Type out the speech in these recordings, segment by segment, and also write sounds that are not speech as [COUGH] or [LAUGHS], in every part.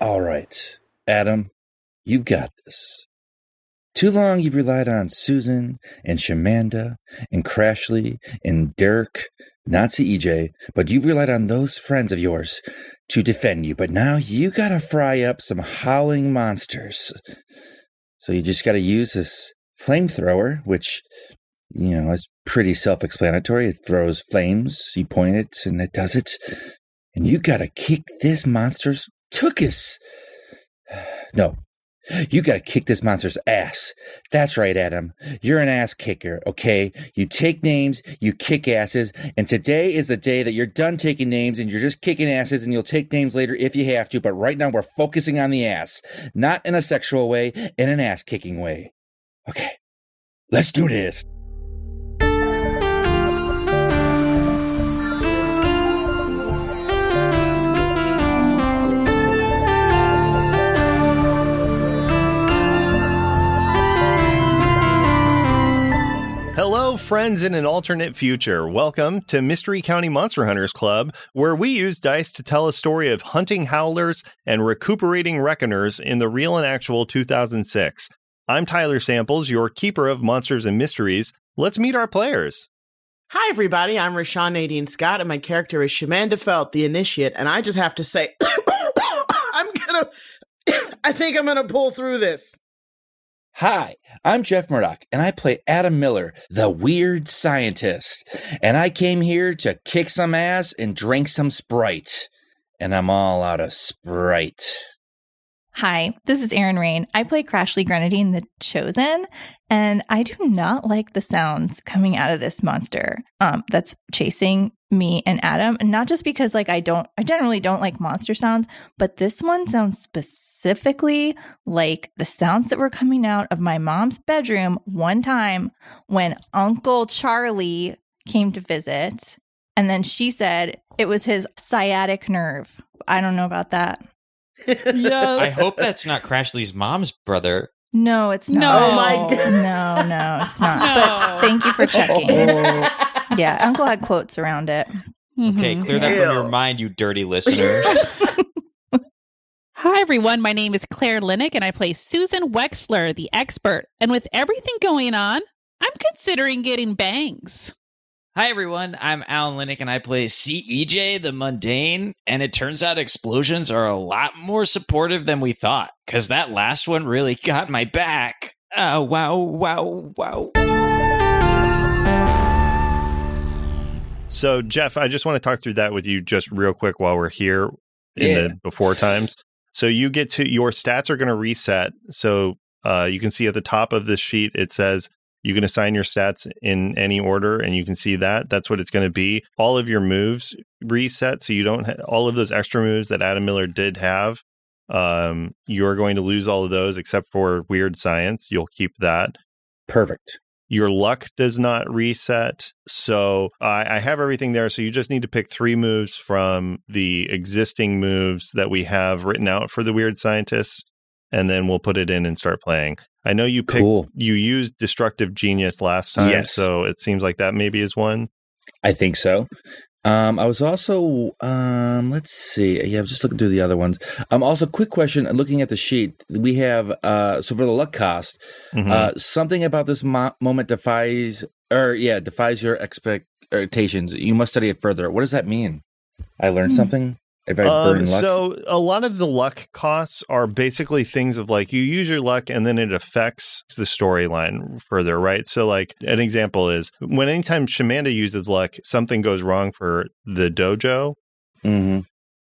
All right, Adam, you got this. Too long you've relied on Susan and Shamanda and Crashly and Dirk, and CEJ, but you've relied on those friends of yours to defend you. But now you gotta fry up some howling monsters. So you just gotta use this flamethrower, which, you know, is pretty self explanatory. It throws flames, you point it, and it does it. And you gotta kick this monster's Tookus. No, you gotta kick this monster's ass. That's right, Adam. You're an ass kicker, okay? You take names, you kick asses, and today is the day that you're done taking names and you're just kicking asses and you'll take names later if you have to, but right now we're focusing on the ass. Not in a sexual way, in an ass kicking way. Okay, let's do this. Friends in an alternate future. Welcome to Mystery County Monster Hunters Club, where we use dice to tell a story of hunting howlers and recuperating reckoners in the real and actual 2006. I'm Tyler Samples, your keeper of monsters and mysteries. Let's meet our players. Hi, everybody. I'm Rashawn Nadine Scott, and my character is Shamanda Felt, the initiate. And I just have to say, [COUGHS] I'm gonna, [COUGHS] I think I'm gonna pull through this. Hi, I'm Jeff Murdoch, and I play Adam Miller, the weird scientist. And I came here to kick some ass and drink some Sprite. And I'm all out of Sprite. Hi, this is Erin Rain. I play Crashly Grenadine, the Chosen, and I do not like the sounds coming out of this monster um, that's chasing me and Adam. And not just because, like, I don't, I generally don't like monster sounds, but this one sounds specific specifically like the sounds that were coming out of my mom's bedroom one time when Uncle Charlie came to visit. And then she said it was his sciatic nerve. I don't know about that. yeah. [LAUGHS] I hope that's not Crashly's mom's brother. No, it's not. No. Oh my God. No, no, it's not. No. But thank you for checking. [LAUGHS] yeah, Uncle had quotes around it. Mm-hmm. Okay, clear that from your mind, you dirty listeners. [LAUGHS] Hi, everyone. My name is Claire Linic, and I play Susan Wexler, the expert. And with everything going on, I'm considering getting bangs. Hi, everyone. I'm Alan Linic, and I play CEJ, the mundane. And it turns out explosions are a lot more supportive than we thought, because that last one really [LAUGHS] got my back. Oh, wow, wow, wow. So, Jeff, I just want to talk through that with you just real quick while we're here in Yeah. the before times. So you get to your stats are going to reset. So uh, you can see at the top of this sheet it says you can assign your stats in any order, and you can see that that's what it's going to be. All of your moves reset, so you don't ha- all of those extra moves that Adam Miller did have. Um, you're going to lose all of those except for weird science. You'll keep that. Perfect. Your luck does not reset. So I, I have everything there. So you just need to pick three moves from the existing moves that we have written out for the weird scientist. And then we'll put it in and start playing. I know you picked, Cool. you used destructive genius last time. Yes. So it seems like that maybe is one. I think so. Um, I was also, um, let's see. Yeah, I was just looking through the other ones. Um, also, quick question. Looking at the sheet, we have uh, so for the luck cost, Mhm. uh, something about this mo- moment defies, or yeah, defies your expectations. You must study it further. What does that mean? I learned Hmm. something. If I Um, luck, so a lot of the luck costs are basically things of like you use your luck and then it affects the storyline further, right? So like an example is when anytime Shamanda uses luck, something goes wrong for the dojo. hmm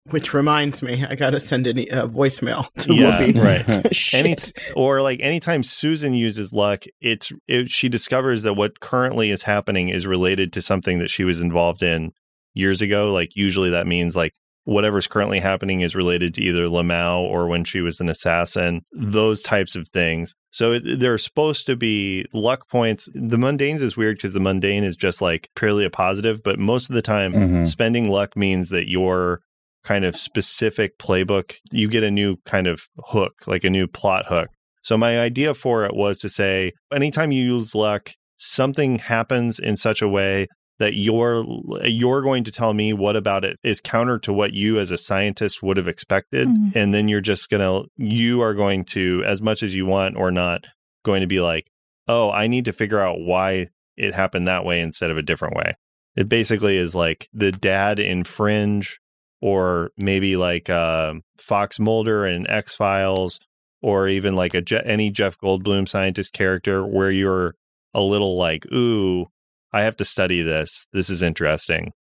Which reminds me, I got to send a uh, voicemail to Yeah, Whoopi. right. [LAUGHS] [LAUGHS] Shit. Any or like anytime Susan uses luck, it's it, she discovers that what currently is happening is related to something that she was involved in years ago. Like usually that means like whatever's currently happening is related to either Lamau or when she was an assassin. Those types of things. So it, they're supposed to be luck points. The mundanes is weird because the mundane is just like purely a positive, but most of the time Mhm. spending luck means that your kind of specific playbook you get a new kind of hook like a new plot hook so my idea for it was to say anytime you use luck something happens in such a way that you're you're going to tell me what about it is counter to what you as a scientist would have expected Mhm. and then you're just going to you are going to as much as you want or not going to be like oh i need to figure out why it happened that way instead of a different way it basically is like the dad in Fringe, or maybe like uh, Fox Mulder in X Files, or even like a any Jeff Goldblum scientist character, where you're a little like, "Ooh, I have to study this. This is interesting."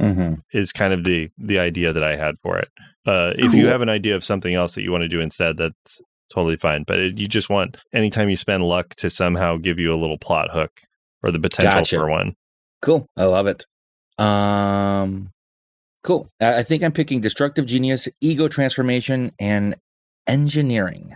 Mhm. Is kind of the the idea that I had for it. Uh, if you have an idea of something else that you want to do instead, that's totally fine. But it, you just want anytime you spend luck to somehow give you a little plot hook or the potential Gotcha. for one. Cool. I love it. Um, cool. I think I'm picking destructive genius, ego transformation, and engineering.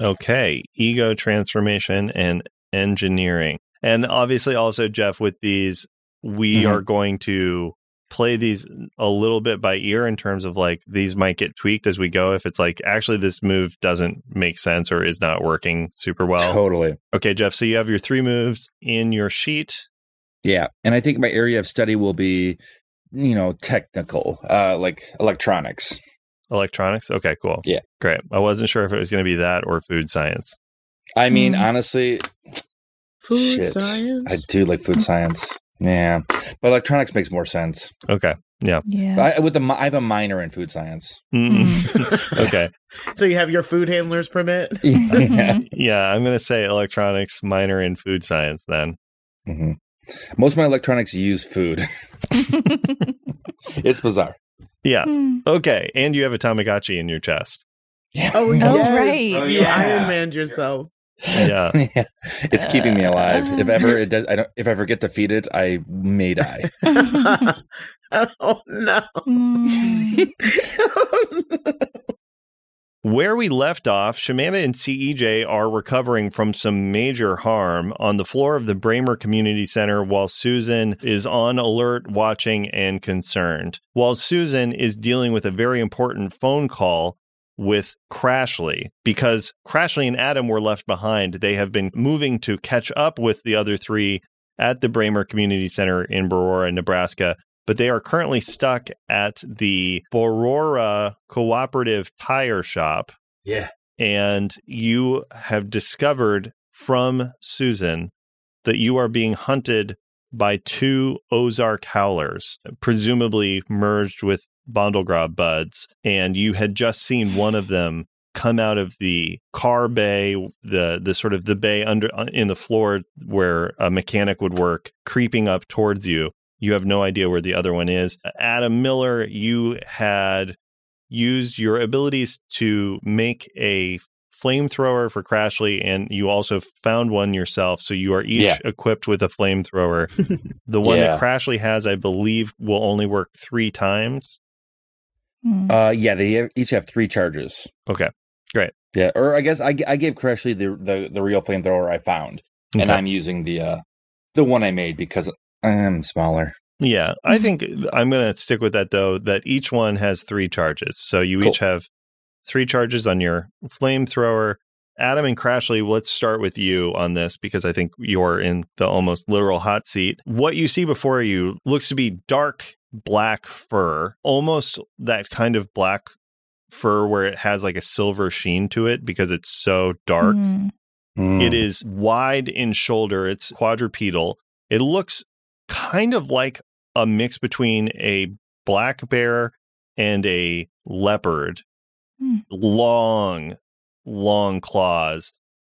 Okay, ego transformation and engineering. And obviously, also, Jeff, with these, we Mhm. are going to play these a little bit by ear in terms of like these might get tweaked as we go. If it's like actually this move doesn't make sense or is not working super well. Totally. Okay, Jeff, so you have your three moves in your sheet. Yeah, and I think my area of study will be, you know, technical, uh, like electronics. Electronics. Okay, cool. Yeah. Great. I wasn't sure if it was going to be that or food science. I mean, Mm. honestly, Food shit, science. I do like food science. Yeah, but electronics makes more sense. Okay. Yeah. I, with the I have a minor in food science. Mm. [LAUGHS] okay. so you have your food handler's permit? [LAUGHS] yeah. [LAUGHS] Yeah, I'm going to say electronics minor in food science then. hmm Most of my electronics use food. it's bizarre. Yeah. Hmm. Okay. And you have a Tamagotchi in your chest. Yeah. Oh, Oh, yes. right. You yeah. Iron Man yourself. Yeah. [LAUGHS] Yeah. It's keeping me alive. If ever it does, I don't. If I ever get to feed it, I may die. [LAUGHS] oh no. Mm. [LAUGHS] Where we left off, Shamanda and CEJ are recovering from some major harm on the floor of the Bramer Community Center while Susan is on alert, watching, and concerned. While Susan is dealing with a very important phone call with Crashly because Crashly and Adam were left behind. They have been moving to catch up with the other three at the Bramer Community Center in Aurora, Nebraska but they are currently stuck at the Borora Cooperative Tire Shop. Yeah. And you have discovered from Susan that you are being hunted by two Ozark howlers, presumably merged with Bondlegrob buds. And you had just seen one of [SIGHS] them come out of the car bay, the the sort of the bay under uh, in the floor where a mechanic would work, creeping up towards you. You have no idea where the other one is. Adam Miller, you had used your abilities to make a flamethrower for Crashly, and you also found one yourself. So you are each Yeah. equipped with a flamethrower. [LAUGHS] the one Yeah. that Crashly has, I believe, will only work three times. Mm. Uh, yeah, they have- each have three charges. Okay. Great. Yeah, or I guess I, I gave Crashly the, the the real flamethrower I found, and I'm using the uh the one I made because I'm smaller. Yeah, I Mhm. think I'm going to stick with that though. That each one has three charges, so you Cool. each have three charges on your flamethrower. Adam and Crashly, let's start with you on this because I think you're in the almost literal hot seat. What you see before you looks to be dark black fur, almost that kind of black fur where it has like a silver sheen to it because it's so dark. Mm. It is wide in shoulder. It's quadrupedal. It looks kind of like a mix between a black bear and a leopard. Hmm. Long, long claws.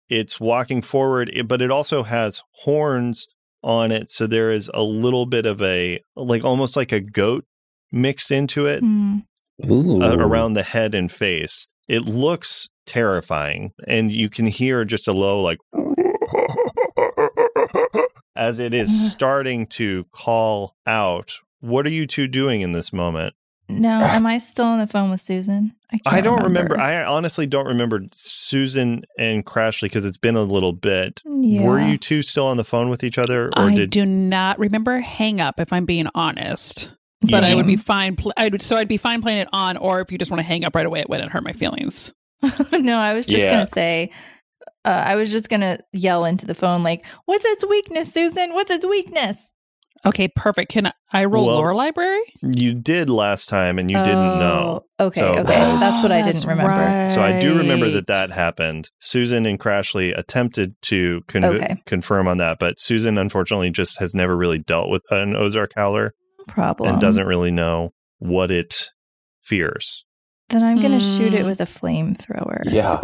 It's walking forward, but it also has horns on it. So there is a little bit of a, like almost like a goat mixed into it. Mm. Uh, around the head and face. It looks terrifying, and you can hear just a low like as it is starting to call out. What are you two doing in this moment? No, am I still on the phone with Susan? can't I don't remember. I honestly don't remember Susan and Crashly because it's been a little bit. yeah. Were you two still on the phone with each other, or I did do not remember hang up if I'm being honest. But I would be fine. Pl- I would, so I'd be fine playing it on, or if you just want to hang up right away, it wouldn't hurt my feelings. [LAUGHS] no, I was just Yeah. gonna say. Uh, I was just gonna yell into the phone like, "What's its weakness, Susan? What's its weakness?" Okay, perfect. Can I roll Well- lore library? you did last time and you didn't know? Oh, Okay, So- okay, that's what I didn't That's remember. So I do remember that that happened. Susan and Crashly attempted to con- Okay. confirm on that, but Susan unfortunately just has never really dealt with an Ozark Howler Problem. and doesn't really know what it fears. Then I'm gonna shoot it Hmm. with a flamethrower. yeah.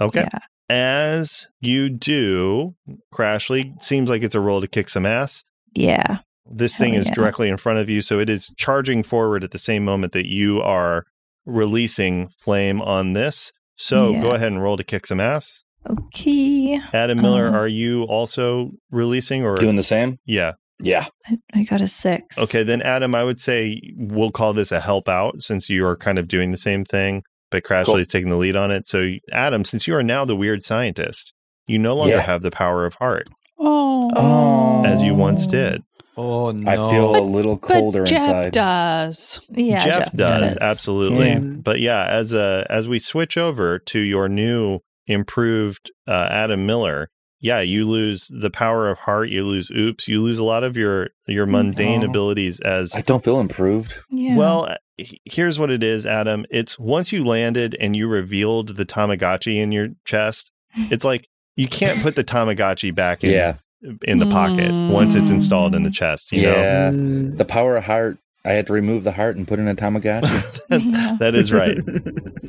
Okay. Yeah. As you do, Crashly seems like it's a roll to kick some ass. Yeah. This Hell thing is yeah. directly in front of you, so it is charging forward at the same moment that you are releasing flame on this. So Yeah. go ahead and roll to kick some ass. Okay. Adam Miller, Um, are you also releasing or Doing the same? yeah? Yeah. I, I got a six. Okay, then Adam, I would say we'll call this a help out since you are kind of doing the same thing, but Crashly Cool. is taking the lead on it. So Adam, since you are now the weird scientist, you no longer Yeah. have the power of heart Oh, Oh. as you once did. Oh no! I feel a little colder but Jeff inside. does. Yeah, Jeff, does, does. absolutely. Yeah. But yeah, as a as we switch over to your new improved uh, Adam Miller, yeah, you lose the power of heart. You lose oops. You lose a lot of your your mundane Oh. abilities as I don't feel improved. Yeah. Well, uh, here's what it is, Adam. It's once you landed and you revealed the Tamagotchi in your chest, it's like you can't put the Tamagotchi back in Yeah. In the pocket once it's installed in the chest, you know. yeah. Mm. The power of heart. I had to remove the heart and put in a Tamagotchi. Yeah. [LAUGHS] that is right. [LAUGHS]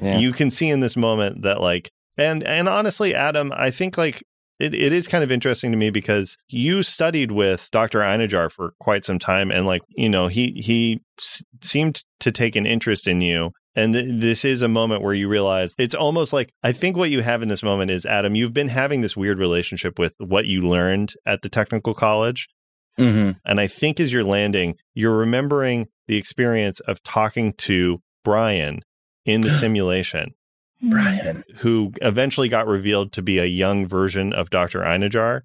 Yeah. You can see in this moment that like and and honestly, Adam, I think like it, it is kind of interesting to me because you studied with Dr. Einajar for quite some time and like, you know, he he s- seemed to take an interest in you and th- this is a moment where you realize it's almost like I think what you have in this moment is Adam, you've been having this weird relationship with what you learned at the technical college hmm and I think as you're landing, you're remembering the experience of talking to Brian in the [GASPS] simulation Hmm. Brian. who eventually got revealed to be a young version of Dr. Einajar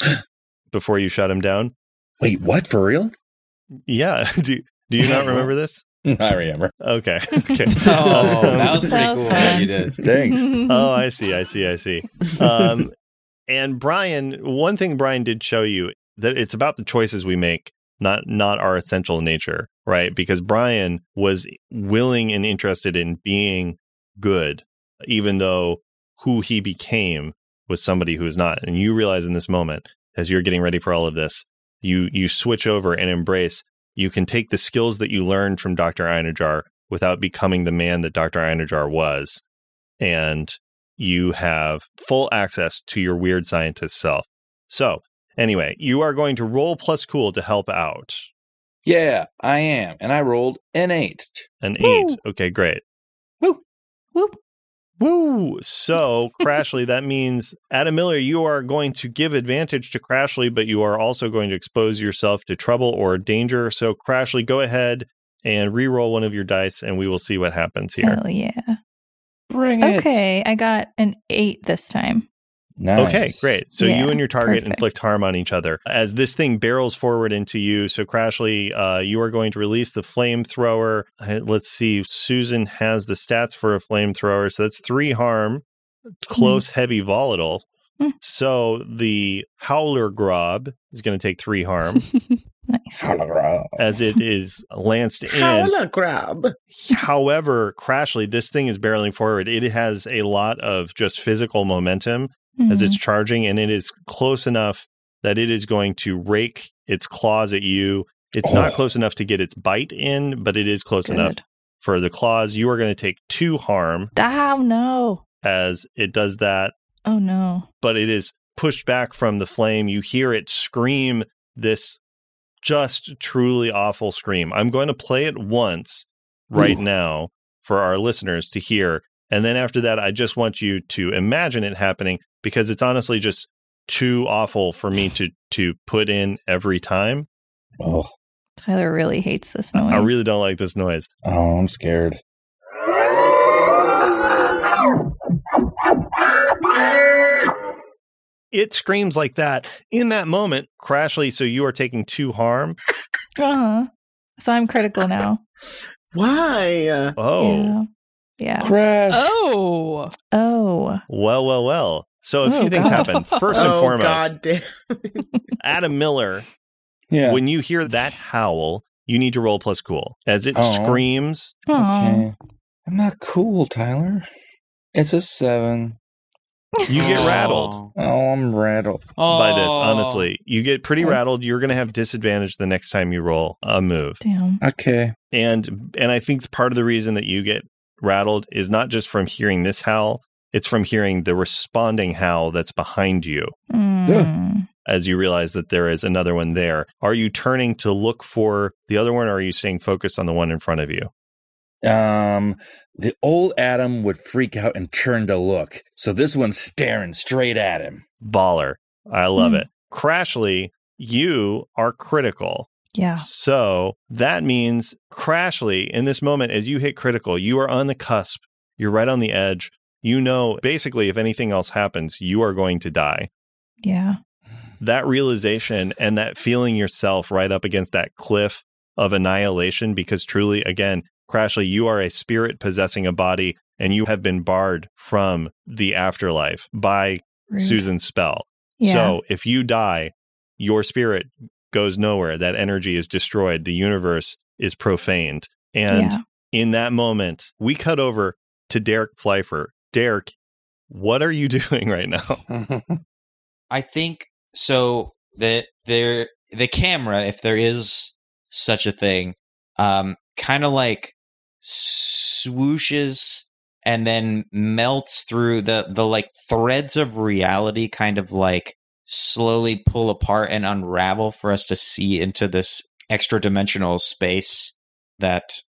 [GASPS] before you shut him down. Wait, what? For real? Yeah. [LAUGHS] Do, do you not [LAUGHS] remember this? [LAUGHS] I remember. Okay. [LAUGHS] Okay. Oh, that was pretty That was cool. fun. You did. [LAUGHS] Thanks. oh, I see. I see. I see. Um, and Brian, one thing Brian did show you that it's about the choices we make, not not our essential nature, right? Because Brian was willing and interested in being good, even though who he became was somebody who is not. And you realize in this moment, as you're getting ready for all of this, you you switch over and embrace. You can take the skills that you learned from Dr. Einajar without becoming the man that Dr. Einajar was and you have full access to your weird scientist self. So, anyway, you are going to roll plus cool to help out. Yeah, I am. And I rolled an eight. An Woo. eight. Okay, great. Whoop. Woo! So, [LAUGHS] Crashly, that means Adam Miller, you are going to give advantage to Crashly, but you are also going to expose yourself to trouble or danger. So, Crashly, go ahead and re-roll one of your dice, and we will see what happens here. Hell yeah. Bring it. Okay, I got an eight this time. Nice. Okay, great. So Yeah, you and your target perfect. inflict harm on each other. As this thing barrels forward into you, so Crashly, uh, you are going to release the flamethrower. Uh, Let's see, Susan has the stats for a flamethrower. So that's three harm, close, Nice. heavy, volatile. Hmm. So the Howler Grob is going to take three harm [LAUGHS] Nice. as it is lanced in. Howler grab. [LAUGHS] However, Crashly, this thing is barreling forward. It has a lot of just physical momentum as Mhm. it's charging, and it is close enough that it is going to rake its claws at you. It's not Oh. close enough to get its bite in, but it is close enough for the claws. You are going to take two harm Oh no. as it does that, Oh no. but it is pushed back from the flame. You hear it scream this just truly awful scream. I'm going to play it once right Ooh. now for our listeners to hear. And then after that, I just want you to imagine it happening because it's honestly just too awful for me to to put in every time. Oh, Tyler really hates this noise. I really don't like this noise. oh, I'm scared. It screams like that in that moment, Crashly. So you are taking two harm. [LAUGHS] Uh-huh. So I'm critical now. Why? Uh, Oh, Yeah. Yeah. Crash. Oh. Oh. well, well, well. So a few Oh, things God. happen. [LAUGHS] First and oh, foremost, God damn. [LAUGHS] Adam Miller. yeah. When you hear that howl, you need to roll plus cool as it Oh. screams. Okay. I'm not cool, Tyler. It's a seven. You get rattled. Oh, I'm rattled. by this, honestly. You get pretty rattled. You're going to have disadvantage the next time you roll a move. Damn. Okay. And and I think part of the reason that you get rattled is not just from hearing this howl, it's from hearing the responding howl that's behind you Mm. as you realize that there is another one there. Are you turning to look for the other one or are you staying focused on the one in front of you? Um, the old Adam would freak out and turn to look. So this one's staring straight at him. Baller. I love Hmm. it. Crashly, you are critical. Yeah. So that means Crashly, in this moment, as you hit critical, you are on the cusp. You're right on the edge. You know, basically, if anything else happens, you are going to die. Yeah. That realization and that feeling yourself right up against that cliff of annihilation, because truly, again, Crashly, you are a spirit possessing a body and you have been barred from the afterlife by Rude. Susan's spell. Yeah. So if you die, your spirit goes nowhere. That energy is destroyed. The universe is profaned. And Yeah. in that moment, we cut over to Derek Pfeiffer. Derek, what are you [LAUGHS] doing right now? [LAUGHS] I think so that there the camera, if there is such a thing, um, kind of like swooshes and then melts through the the like threads of reality kind of like slowly pull apart and unravel for us to see into this extra dimensional space that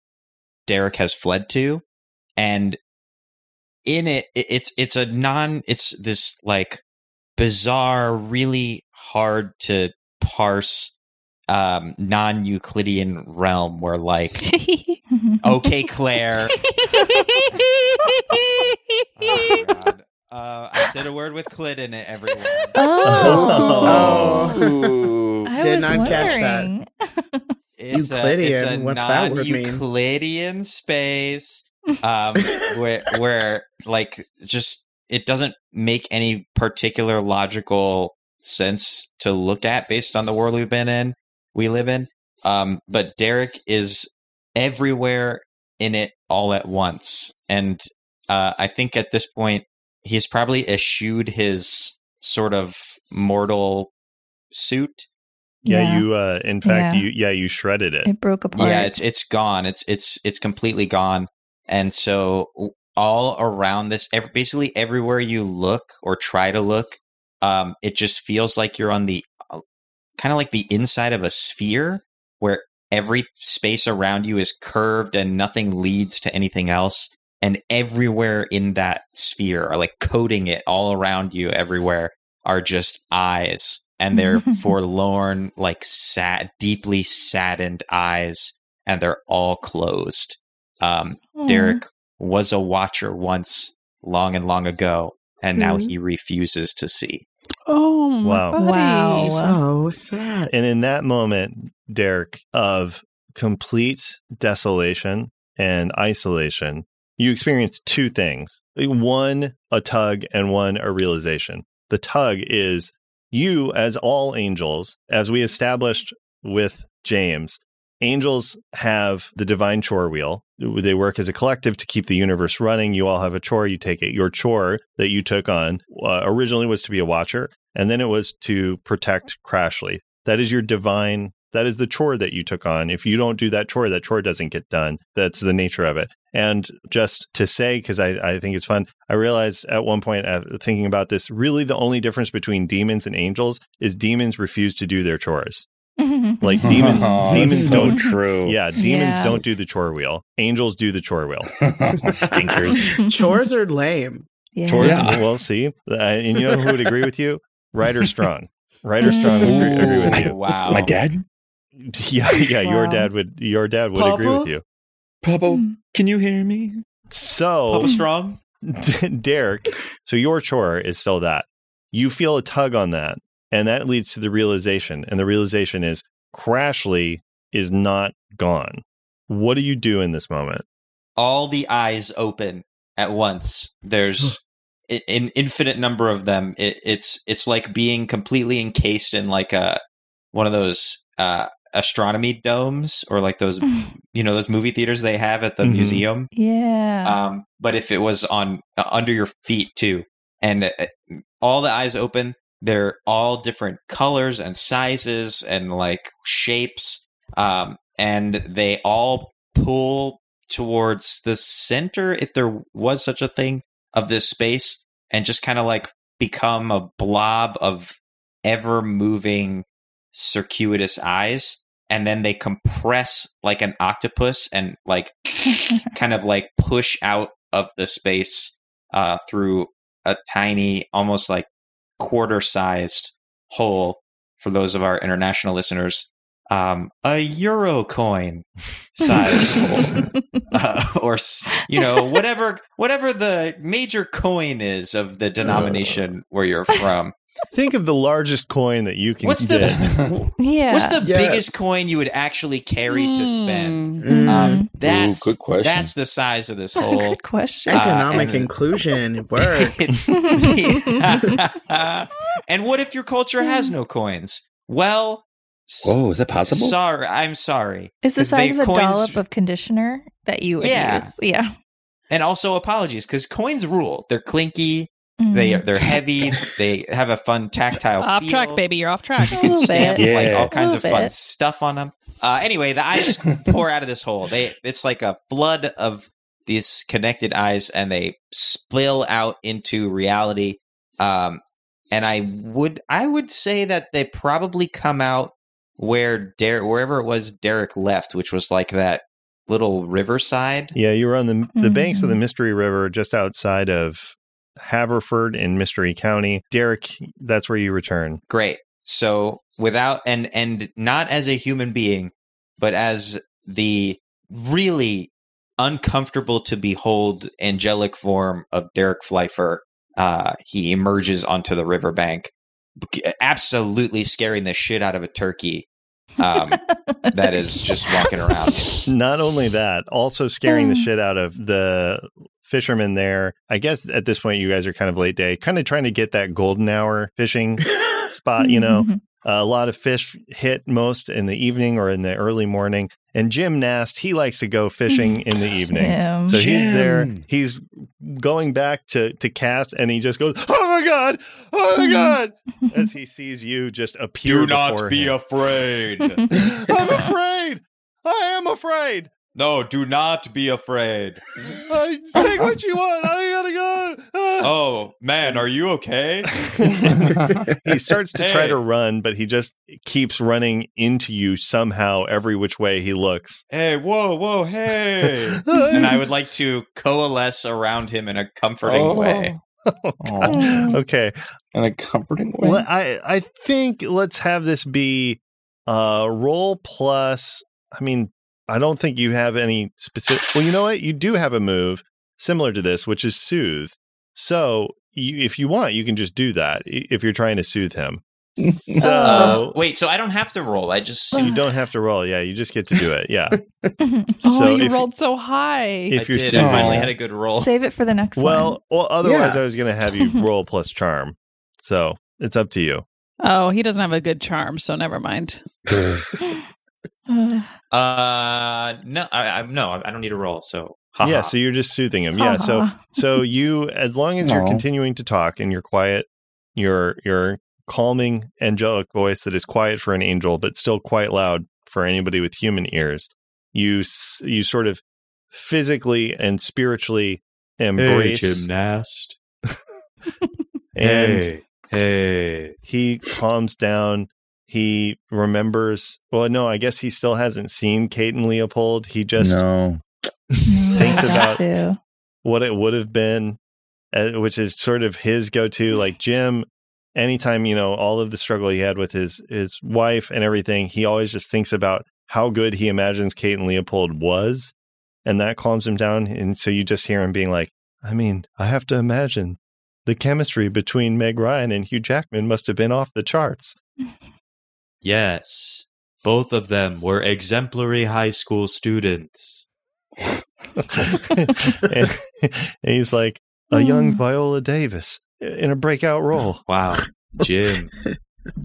Derek has fled to and in it, it it's it's a non it's this like bizarre really hard to parse um non-euclidean realm where like [LAUGHS] okay claire [LAUGHS] oh, God. Uh, i said a word with clit in it everyone [LAUGHS] Oh. Ooh. I Did was not catch that. wondering. it's a, it's a what's that word mean? non-euclidean space [LAUGHS] um where where like just it doesn't make any particular logical sense to look at based on the world we've been in we live in um but derek is everywhere in it all at once and uh i think at this point he's probably eschewed his sort of mortal suit Yeah, Yeah. you uh in fact Yeah. you yeah, you shredded it. It broke apart. Yeah, it's it's gone. It's it's it's completely gone. And so all around this, ev- basically everywhere you look or try to look, um, it just feels like you're on the kind of like the inside of a sphere where every space around you is curved and nothing leads to anything else. And everywhere in that sphere, or like coating it all around you, everywhere are just eyes, and they're [LAUGHS] forlorn, like sad, deeply saddened eyes, and they're all closed. Um, Aw. Derek was a watcher once, long and long ago, and now Mhm. he refuses to see. Oh, my Wow. buddy. Wow. So sad. And in that moment, Derek, of complete desolation and isolation, you experience two things. One, a tug, and one, a realization. The tug is you, as all angels, as we established with James, angels have the divine chore wheel. They work as a collective to keep the universe running. You all have a chore, you take it. Your chore that you took on uh, originally was to be a watcher, and then it was to protect Crashly. That is your divine, that is the chore that you took on. If you don't do that chore, that chore doesn't get done. That's the nature of it. And just to say, because I, I think it's fun, I realized at one point uh, thinking about this, really the only difference between demons and angels is demons refuse to do their chores. [LAUGHS] Like [LAUGHS] demons, Oh, demons so don't. true. Yeah, demons Yeah. don't do the chore wheel. Angels do the chore wheel. [LAUGHS] Stinkers. Chores are lame. Yeah. Chores, Yeah. well, see, uh, and you know who would agree with you? Ryder Strong. Ryder Strong would agree, agree with you. wow. My dad, [LAUGHS] Yeah, yeah, your dad would. Your dad would agree with you. Papa, can you hear me? So, Papa Strong. [LAUGHS] Derek, so your chore is still that. You feel a tug on that, and that leads to the realization. And the realization is Crashly is not gone. What do you do in this moment? all the eyes open at once. There's an infinite number of them. It, it's it's like being completely encased in like a one of those uh, astronomy domes or like those [LAUGHS] you know those movie theaters they have at the Mhm. museum. yeah. Um, but if it was on uh, under your feet too, and uh, all the eyes open, they're all different colors and sizes and like shapes, um, and they all pull towards the center, if there was such a thing, of this space, and just kind of like become a blob of ever moving circuitous eyes. And then they compress like an octopus and like [LAUGHS] kind of like push out of the space uh, through a tiny, almost like quarter sized hole for those of our international listeners. Um, a euro coin size hole, [LAUGHS] uh, or you know whatever whatever the major coin is of the denomination where you're from. Think of the largest coin that you can What's get. the [LAUGHS] yeah. what's the Yeah. biggest coin you would actually carry to spend? Mm. Um, that's good question. That's the size of this whole Good question. Uh, Economic and- inclusion. [LAUGHS] Word. [LAUGHS] and what if your culture has no coins? Well, s- Whoa, is that possible? sorry, I'm sorry. Is the size of a coins- dollop of conditioner that you would Yeah. use? Yeah. And also apologies because coins rule. They're clinky. They Mhm. they're heavy. they have a fun tactile. off feel. track, baby. You're off [LAUGHS] track. You can A little stamp bit. like all kinds of little fun stuff on them. Uh, anyway, the eyes [LAUGHS] pour out of this hole. They it's like a flood of these connected eyes, and they spill out into reality. Um, and I would I would say that they probably come out where Derek wherever it was Derek left, which was like that little riverside. Yeah, you were on the the banks of the Mhm. Mystery River, just outside of Haverford in Mystery County. Derek, that's where you return. Great. So without and and not as a human being, but as the really uncomfortable to behold angelic form of Derek Pfeiffer, uh, he emerges onto the riverbank, absolutely scaring the shit out of a turkey um, [LAUGHS] that is just walking around. Not only that, also scaring the shit out of the fishermen there. I guess at this point, you guys are kind of late day, kind of trying to get that golden hour fishing [LAUGHS] spot, you know. Mhm. a lot of fish hit most in the evening or in the early morning. And Jim Nast, he likes to go fishing in the [LAUGHS] evening. Jim. So he's there. He's going back to to cast, and he just goes, "Oh my god! Oh my god!" [LAUGHS] As he sees you just appear. before him. afraid. I'm afraid. I am afraid. No, do not be afraid. [LAUGHS] I take what you want. I gotta go. Ah. [LAUGHS] Oh, man, are you okay? [LAUGHS] he starts to try to run, but he just keeps running into you somehow, every which way he looks. Hey, whoa, whoa, hey. and I would like to coalesce around him in a comforting Oh. way. Mm. okay. In a comforting way. Well, I I think let's have this be uh roll plus. I mean, I don't think you have any specific. Well, you know what? You do have a move similar to this, which is soothe. So you, if you want, you can just do that if you're trying to soothe him. [LAUGHS] So Uh, wait, so I don't have to roll. I just you don't have to roll. Yeah, you just get to do it. Yeah. [LAUGHS] oh, So you if- rolled so high. If I you're did. soothing I finally had a good roll. Save it for the next Well, well, otherwise Yeah. I was going to have you [LAUGHS] roll plus charm. So it's up to you. oh, he doesn't have a good charm, so never mind. one. [SIGHS] Uh, no, I, I no, I don't need a roll. So, haha. Yeah, so you're just soothing him. Yeah, so Ha-ha. [LAUGHS] so you as long as you're continuing to talk and you're quiet, your your calming angelic voice that is quiet for an angel but still quite loud for anybody with human ears. You you sort of physically and spiritually embrace Jim Nast. [LAUGHS] and hey. he calms down he remembers. Well, no, I guess he still hasn't seen Kate and Leopold. He just no. [LAUGHS] thinks about got what it would have been, uh, which is sort of his go-to. Like Jim, anytime you know all of the struggle he had with his his wife and everything, he always just thinks about how good he imagines Kate and Leopold was, and that calms him down. And so you just hear him being like, "I mean, I have to imagine." The chemistry between Meg Ryan and Hugh Jackman must have been off the charts. Yes. Both of them were exemplary high school students. and, and he's like a young hmm. Viola Davis in a breakout role. Wow. Jim,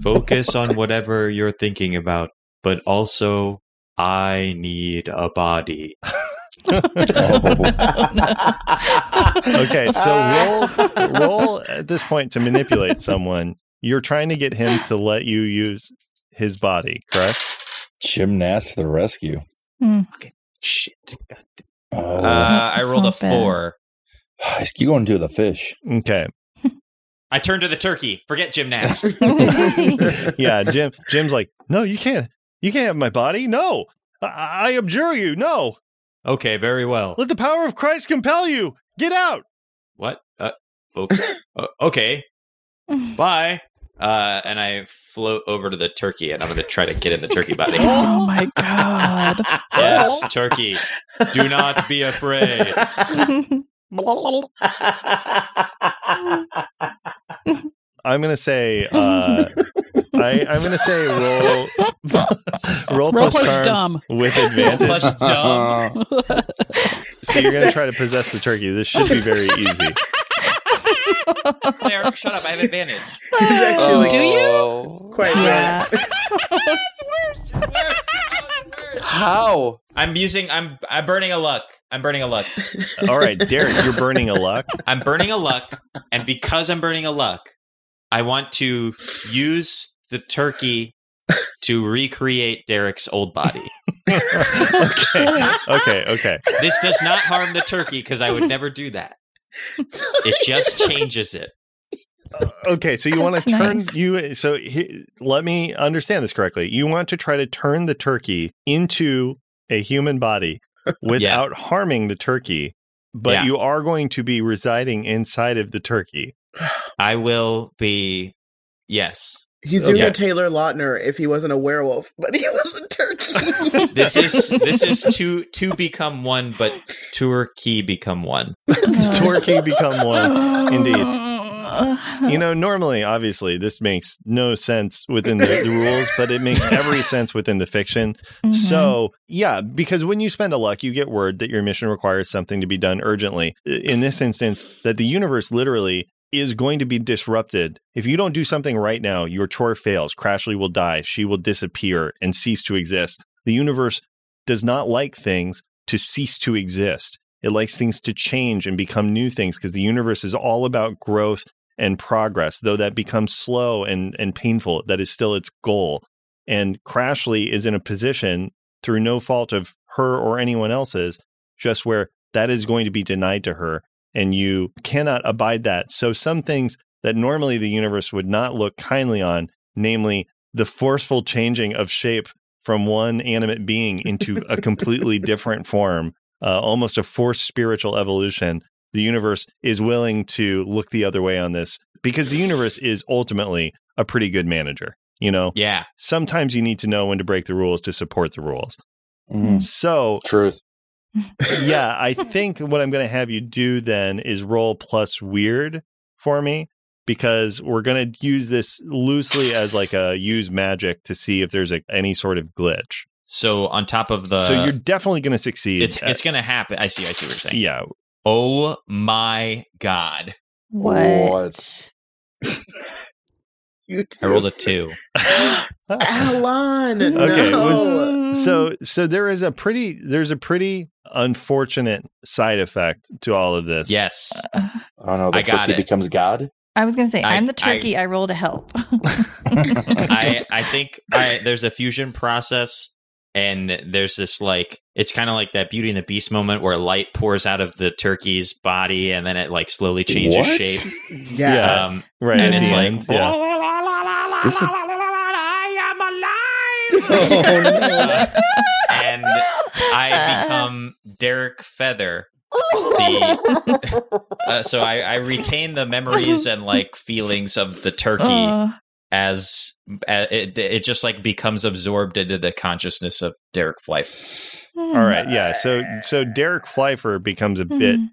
focus on whatever you're thinking about, but also, I need a body. Oh. Okay, so uh. roll roll at this point to manipulate someone. You're trying to get him to let you use his body, correct? Jim Nast the rescue. Shit. God Oh, Uh, I rolled a Sounds bad. four. [SIGHS] you going to the fish? Okay. [LAUGHS] I turned to the turkey. Forget Jim Nast. [LAUGHS] [LAUGHS] Yeah, Jim Jim's like, "No, you can't. You can't have my body. No. I, I abjure you. No. okay, very well. Let the power of Christ compel you. Get out." What? Uh, okay. uh, okay. Bye. Uh, and I float over to the turkey, and I'm going to try to get in the turkey body. [LAUGHS] Oh my god. yes, turkey. Do not be afraid. [LAUGHS] I'm gonna say. Uh, I, I'm gonna say roll [LAUGHS] roll, Roll plus, plus charm dumb. with advantage. Plus dumb. So you're gonna try to possess the turkey. This should be very easy. Claire, shut up. I have advantage. [LAUGHS] He's actually oh. Do you? Oh. quite yeah. [LAUGHS] right. Worse, worse, worse. How? I'm using. I'm. I'm burning a luck. I'm burning a luck. All right, Derek, you're burning a luck. [LAUGHS] I'm burning a luck, and because I'm burning a luck, I want to use the turkey to recreate Derek's old body. okay, okay, okay. This does not harm the turkey because I would never do that. It just changes it. Uh, okay, so you [LAUGHS] want to turn nice. you. Eh, so he, let me understand this correctly. You want to try to turn the turkey into a human body without harming the turkey, but Yeah. you are going to be residing inside of the turkey. I will be. Yes. He's doing Okay. a Taylor Lautner if he wasn't a werewolf, but he was a turkey. [LAUGHS] This is this is [LAUGHS] two two become one, but turkey become one. [LAUGHS] Turkey become one. Indeed. You know, normally, obviously, this makes no sense within the, the rules, but it makes every sense within the fiction. Mhm. So, yeah, because when you spend a luck, you get word that your mission requires something to be done urgently. In this instance, that the universe literally is going to be disrupted. If you don't do something right now, your chore fails. Crashly will die. She will disappear and cease to exist. The universe does not like things to cease to exist. It likes things to change and become new things because the universe is all about growth and progress, though that becomes slow and, and painful. That is still its goal. And Crashly is in a position through no fault of her or anyone else's, just where that is going to be denied to her. And you cannot abide that. So, some things that normally the universe would not look kindly on, namely the forceful changing of shape from one animate being into a completely [LAUGHS] different form, uh, almost a forced spiritual evolution, the universe is willing to look the other way on this because the universe [SIGHS] is ultimately a pretty good manager. You know, Yeah. sometimes you need to know when to break the rules to support the rules. Mm, So, truth. Yeah, I think what I'm going to have you do then is roll plus weird for me because we're going to use this loosely as like a use magic to see if there's a, any sort of glitch. So on top of the, so you're definitely going to succeed. it's at- it's gonna happen. I see. I see what you're saying. yeah. Oh my god! what? [LAUGHS] you I rolled a two. [GASPS] [LAUGHS] Alan. Okay, no. was- So so there is a pretty there's a pretty unfortunate side effect to all of this. Yes. Oh no, the I got turkey it. becomes God. I was gonna say I- I, am the turkey. I, roll to help. [LAUGHS] I I think I there's a fusion process and there's this like it's kind of like that Beauty and the Beast moment where light pours out of the turkey's body and then it like slowly changes What? shape. [LAUGHS] yeah. Yeah. Um, Right. and it's the like end, yeah. This is- I am [LAUGHS] Oh, no. And I become Derek Feather. The uh, so I, I retain the memories and like feelings of the turkey Oh. as uh, it it just like becomes absorbed into the consciousness of Derek Flife. All right, yeah. So so Derek Pfeiffer becomes a bit Mm-hmm.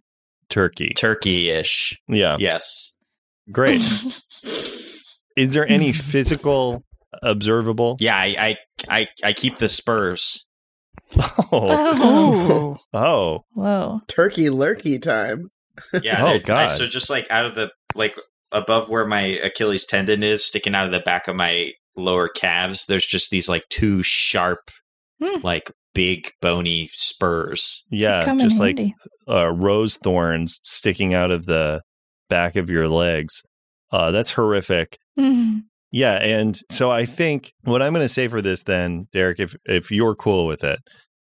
turkey. Turkey-ish. Yeah, Yes. great. [LAUGHS] Is there any physical observable? Yeah, I I I, I keep the spurs. [LAUGHS] Oh, Oh. oh, [LAUGHS] Whoa. Turkey lurkey time. Yeah. Oh, they're- I- God. so just like out of the like above where my Achilles tendon is, sticking out of the back of my lower calves, there's just these like two sharp, Hmm. like big bony spurs. yeah, Come in just like uh, rose thorns sticking out of the back of your legs. Uh, that's horrific. Mhm. Yeah, and so I think what I'm going to say for this then, Derek, if if you're cool with it,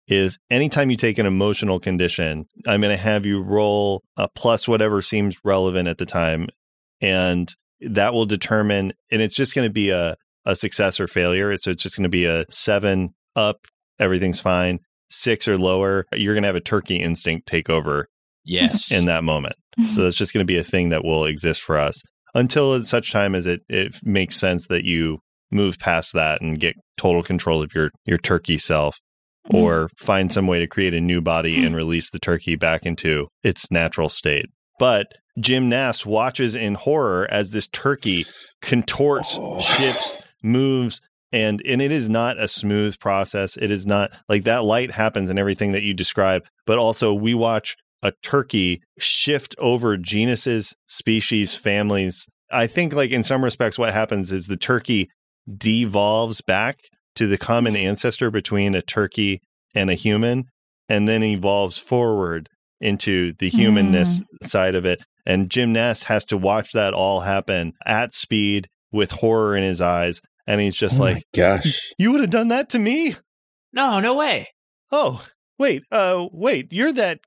is anytime you take an emotional condition, I'm going to have you roll a plus whatever seems relevant at the time, and that will determine. And it's just going to be a a success or failure. So it's just going to be a seven up, everything's fine. Six or lower, you're going to have a turkey instinct take over Yes. in that moment. So mm-hmm. that's just going to be a thing that will exist for us until at such time as it, it makes sense that you move past that and get total control of your, your turkey self or find some way to create a new body hmm. and release the turkey back into its natural state. But Jim Nast watches in horror as this turkey contorts, Oh. shifts, moves, and and it is not a smooth process. It is not like that light happens and everything that you describe, but also we watch a turkey shift over genuses, species, families. I think like in some respects what happens is the turkey devolves back to the common ancestor between a turkey and a human and then evolves forward into the humanness side of it. And Jim Nast has to watch that all happen at speed with horror in his eyes. And he's just Oh like, gosh. You would have done that to me? no, no way. Oh, wait, uh, wait, you're that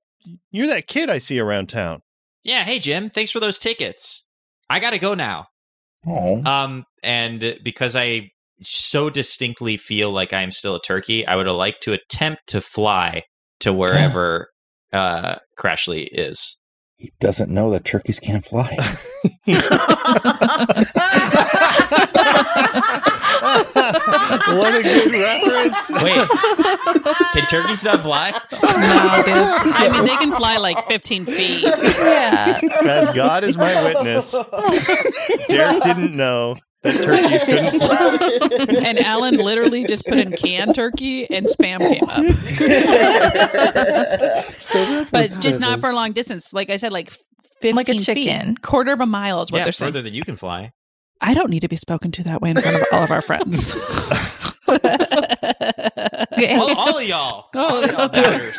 you're that kid I see around town. Yeah. Hey, Jim. Thanks for those tickets. I got to go now. Oh. Um, and because I so distinctly feel like I'm still a turkey, I would like to attempt to fly to wherever uh Crashly is. He doesn't know that turkeys can't fly. [LAUGHS] what a good reference. Wait, can turkeys not fly? No, dude. I mean, they can fly like [LAUGHS] 15 feet. Yeah. As God is my witness, [LAUGHS] Derek didn't know that turkeys couldn't [LAUGHS] fly. [LAUGHS] And Alan literally just put in canned turkey and spam came up. [LAUGHS] so that's But what's just not this. for a long distance. Like I said, like 15 Like a feet. chicken. Quarter of a mile is what yeah, they're saying. further than you can fly. I don't need to be spoken to that way in front of all of our friends. Okay. All, all of y'all. [LAUGHS] All of y'all doubters.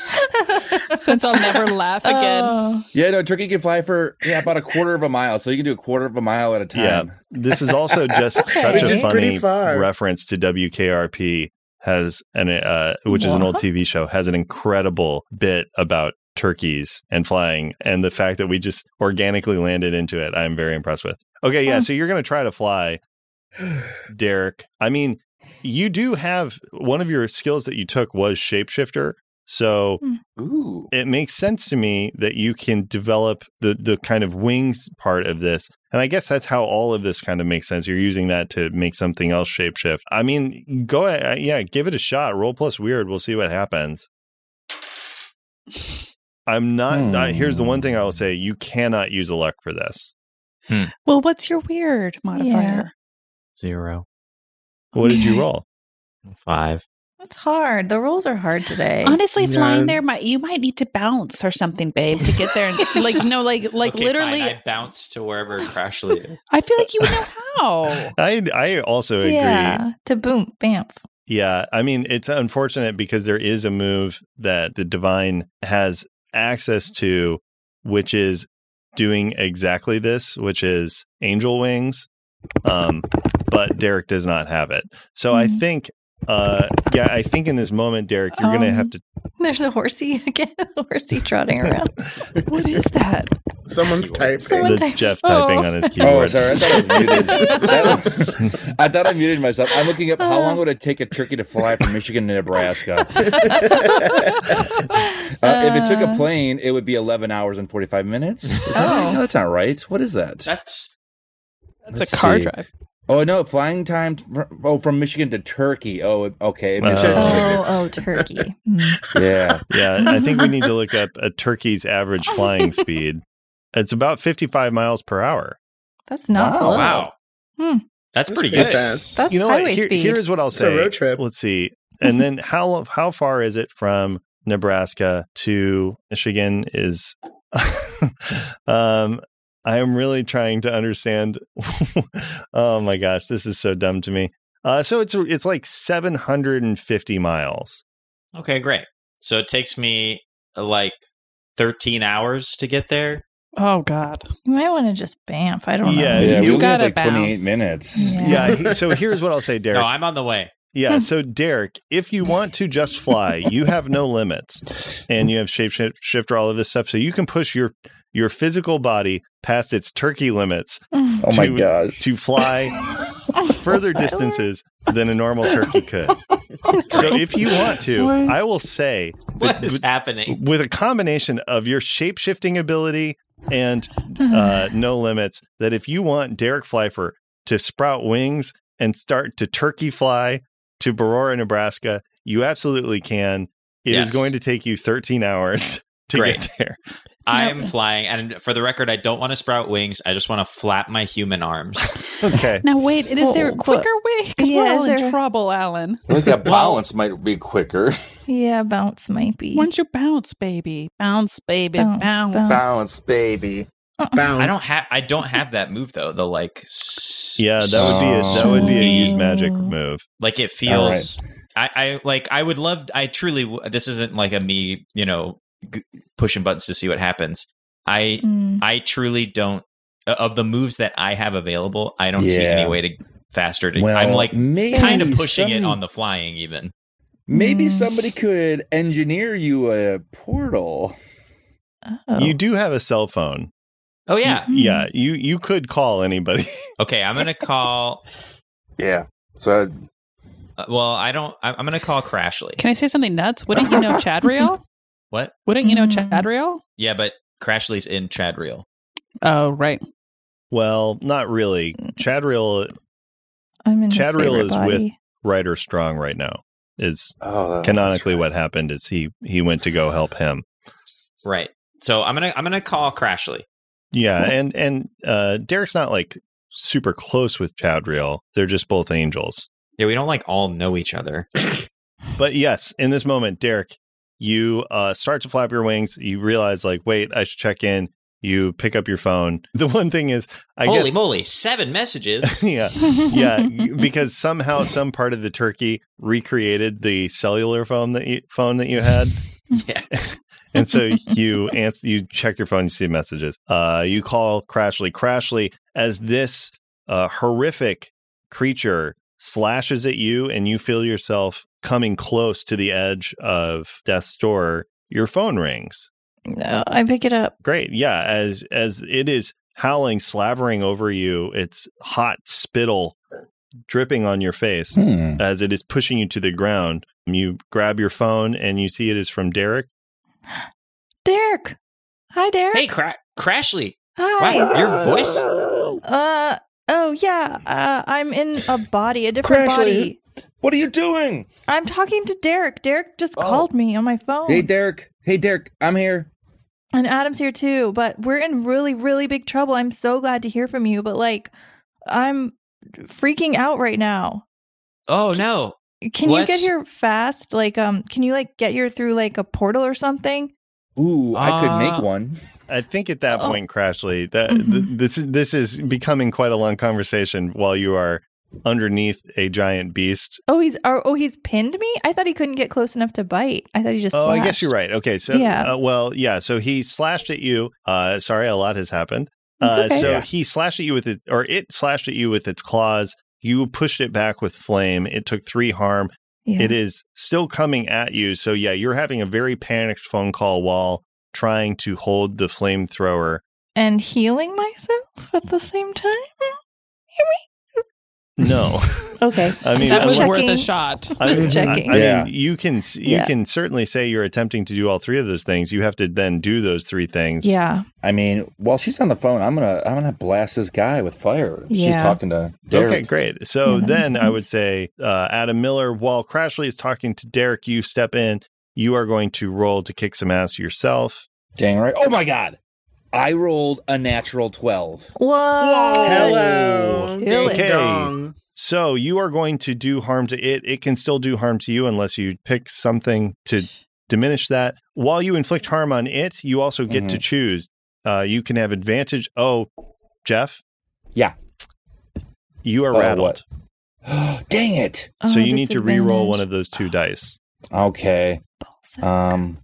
Since I'll never laugh again. Oh. Yeah, no, turkey can fly for yeah about a quarter of a mile, so you can do a quarter of a mile at a time. Yeah. time. This is also just [LAUGHS] Okay. such Which a funny reference to WKRP has an uh, which is an old TV show has an incredible bit about turkeys and flying and the fact that we just organically landed into it I'm very impressed with. Okay, yeah, so you're going to try to fly [SIGHS] Derek. I mean, you do have one of your skills that you took was shapeshifter. So hmm. Ooh. it makes sense to me that you can develop the the kind of wings part of this and i guess that's how all of this kind of makes sense you're using that to make something else shapeshift i mean go ahead uh, yeah give it a shot roll plus weird we'll see what happens i'm not I- here's the one hmm. thing i will say you cannot use a luck for this hmm. Well, what's your weird modifier? Zero. What did you roll Five. It's hard. The rolls are hard today. Honestly, Yeah. flying there might you might need to bounce or something, babe, to get there. And [LAUGHS] like no, like like Okay, literally. fine. I bounce to wherever Crashly is. I feel like you would know how. [LAUGHS] i i also agree Yeah. To boom, bamf. Yeah, I mean, it's unfortunate because there is a move that the divine has access to, which is doing exactly this, which is angel wings. Um, but Derek does not have it. So I Mhm. think uh, yeah, I think in this moment, Derek, you're going to Um, have to. There's a horsey again. [LAUGHS] A horsey trotting around. [LAUGHS] What is that? Someone's typing. Someone That's type- Jeff Oh. typing on his [LAUGHS] keyboard. Oh, sorry. I thought I muted. That- I thought I muted myself. I'm looking up how long would it take a turkey to fly from Michigan to Nebraska. Uh, if it took a plane, it would be 11 hours and 45 minutes. Is that right? Oh. No, that's not right. What is that? That's That's Let's a car see. drive. Oh no, flying time. fr- Oh, from Michigan to Turkey. Oh, okay. It makes Oh. Oh, turkey. Hmm. Yeah. yeah, I think we need to look up a turkey's average flying speed. It's about 55 miles per hour. That's not Wow. slow. wow. Hmm. That's, That's pretty pretty good. fast. That's you know highway what? Here- speed. here's what I'll It's a say. road trip. Let's see. And [LAUGHS] then how how far is it from Nebraska to Michigan? Is [LAUGHS] um, I am really trying to understand. [LAUGHS] oh my gosh, this is so dumb to me. Uh, so it's it's like 750 miles. Okay, great. So it takes me uh, like 13 hours to get there. Oh God. You might want to just bamf. I don't Yeah, know. Yeah, You we gotta like 28 minutes. Yeah. Yeah. [LAUGHS] so here's what I'll say, Derek. No, I'm on the way. Yeah. [LAUGHS] So, Derek, if you want to just fly, you have no limits, and you have shapeshifter, all of this stuff, so you can push your your physical body past its turkey limits Mm. [LAUGHS] Oh my To- gosh. to fly [LAUGHS] further distances than a normal turkey could. [LAUGHS] So, if you want to, I will say What that is with, happening? with a combination of your shape shifting ability and uh, no limits, that if you want Derek Pfeiffer to sprout wings and start to turkey fly to Barora, Nebraska, you absolutely can. It is Yes. going to take you 13 hours to Great. get there. I'm flying, and for the record, I don't want to sprout wings. I just want to flap my human arms. [LAUGHS] Okay. Now wait, is there a but- quicker way? Because Yeah, we're all in there- trouble, Alan. I think that bounce might be quicker. yeah, bounce might be. Why don't you bounce, baby? Bounce, baby, Bounce, bounce. bounce. Balance, baby. Uh-uh. Bounce. I don't have. I don't have that move though. The like. Yeah, that would be a, that would be a use magic move. Like it feels. I, I like. I would love. I truly. This isn't like a me. You know, g- pushing buttons to see what happens. I. Mm. I truly don't. Of the moves that I have available, I don't see any way to faster. To, Well, I'm like maybe kind of pushing it on the flying even. Maybe Mm. somebody could engineer you a portal. Oh. You do have a cell phone. Oh yeah. Yeah, you you could call anybody. [LAUGHS] Okay, I'm gonna call. Yeah. So uh, well, I don't. I'm, I'm gonna call Crashly. Can I say something nuts? Wouldn't you know [LAUGHS] Chadriel? What? Wouldn't you know Mm. Chadriel? Yeah, but Crashly's in Chadriel. Oh, right. well, not really. Chadriel I'm in his Chadriel favorite is with- body. Ryder Strong right now. Is oh, canonically right. what happened is he he went to go help him. Right. So I'm gonna I'm gonna call Crashly. Yeah, and and uh Derek's not like super close with Chadriel. They're just both angels. Yeah, we don't like all know each other. But yes, in this moment, Derek, you uh start to flap your wings. You realize like, wait, I should check in. You pick up your phone. [LAUGHS] The one thing is, I Holy guess, moly, seven [LAUGHS] messages. yeah, yeah, because somehow some part of the turkey recreated the cellular phone that you phone that you had. [LAUGHS] yes. and so you answer, you check your phone, you see messages. Uh, you call Crashly. Crashly, as this uh, horrific creature slashes at you, and you feel yourself coming close to the edge of death's door. Your phone rings. No, I pick it up. Great, yeah. As as it is howling, slavering over you, it's hot spittle dripping on your face Hmm. as it is pushing you to the ground. You grab your phone, and you see it is from Derek. [GASPS] Derek. Hi, Derek. Hey, Cra- Crashly. Hi. Wow, your voice. Uh oh yeah. Uh, I'm in a body, a different Crashly. body. What are you doing? I'm talking to Derek. Derek just Oh. called me on my phone. Hey, Derek. Hey, Derek. I'm here. and Adam's here too, but we're in really, really big trouble. I'm so glad to hear from you, but like I'm freaking out right now. Oh no. Can you get here fast? Like um can you like get here through like a portal or something? Ooh, I could Uh, make one. I think at that Oh. point, Crashly, that Mhm. th- this this is becoming quite a long conversation while you are underneath a giant beast. Oh, he's oh, oh he's pinned me? I thought he couldn't get close enough to bite. I thought he just Oh, I guess you're right. Okay, so Yeah. uh, well, yeah. So he slashed at you. Uh, sorry, a lot has happened. Uh, okay. so Yeah. he slashed at you with it, or it slashed at you with its claws. You pushed it back with flame. It took three harm. Yeah. It is still coming at you. So, yeah, you're having a very panicked phone call while trying to hold the flamethrower. and healing myself at the same time. No. [LAUGHS] Okay. [LAUGHS] I mean, that I was worth a checking. shot. I Just checking. I mean, Yeah. you can you Yeah. can certainly say you're attempting to do all three of those things. You have to then do those three things. Yeah. I mean, while she's on the phone, I'm gonna I'm gonna blast this guy with fire. She's talking to Derek. Okay, great. So Yeah, then I would say, uh, Adam Miller, while Crashly is talking to Derek, you step in. You are going to roll to kick some ass yourself. Dang right. Oh my god. I rolled a natural twelve. Whoa. Hello. Kill Ding it. So you are going to do harm to it. It can still do harm to you unless you pick something to diminish that. While you inflict harm on it, you also get to choose. Uh, you can have advantage. Oh, Jeff? Yeah. You are Oh, rattled. [GASPS] Dang it. so Oh, you need to re-roll one of those two dice. Okay. Um.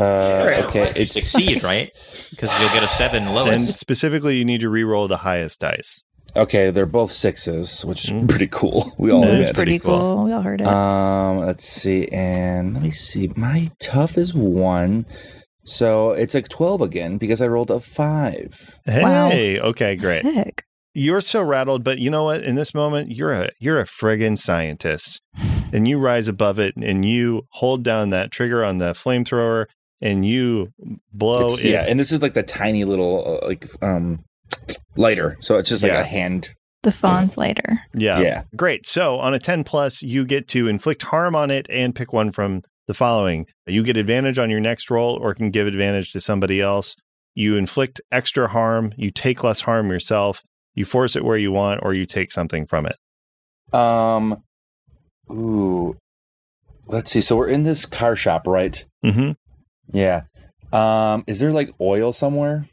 Uh. Okay. You It's succeed, [LAUGHS] right? Because you'll get a seven And lowest. specifically, you need to re-roll the highest dice. okay. They're both sixes, which is Mm. pretty cool. [LAUGHS] We all That That's pretty pretty cool. cool. We all heard it. Um, let's see, and let me see. My tough is one, so it's like twelve again because I rolled a five. Wow. Hey, okay, great. Sick. You're so rattled, but you know what? In this moment, you're a you're a friggin' scientist, and you rise above it, and you hold down that trigger on the flamethrower, and you blow It's- it. yeah, and this is like the tiny little uh, like um lighter, so it's just like Yeah. a hand. The fawn's later. yeah, Yeah. Great. So on a ten plus, you get to inflict harm on it and pick one from the following. You get advantage on your next roll, or can give advantage to somebody else. You inflict extra harm. You take less harm yourself. You force it where you want, or you take something from it. Um, ooh, let's see. So we're in this car shop, right? hmm Yeah. Um, is there like oil somewhere?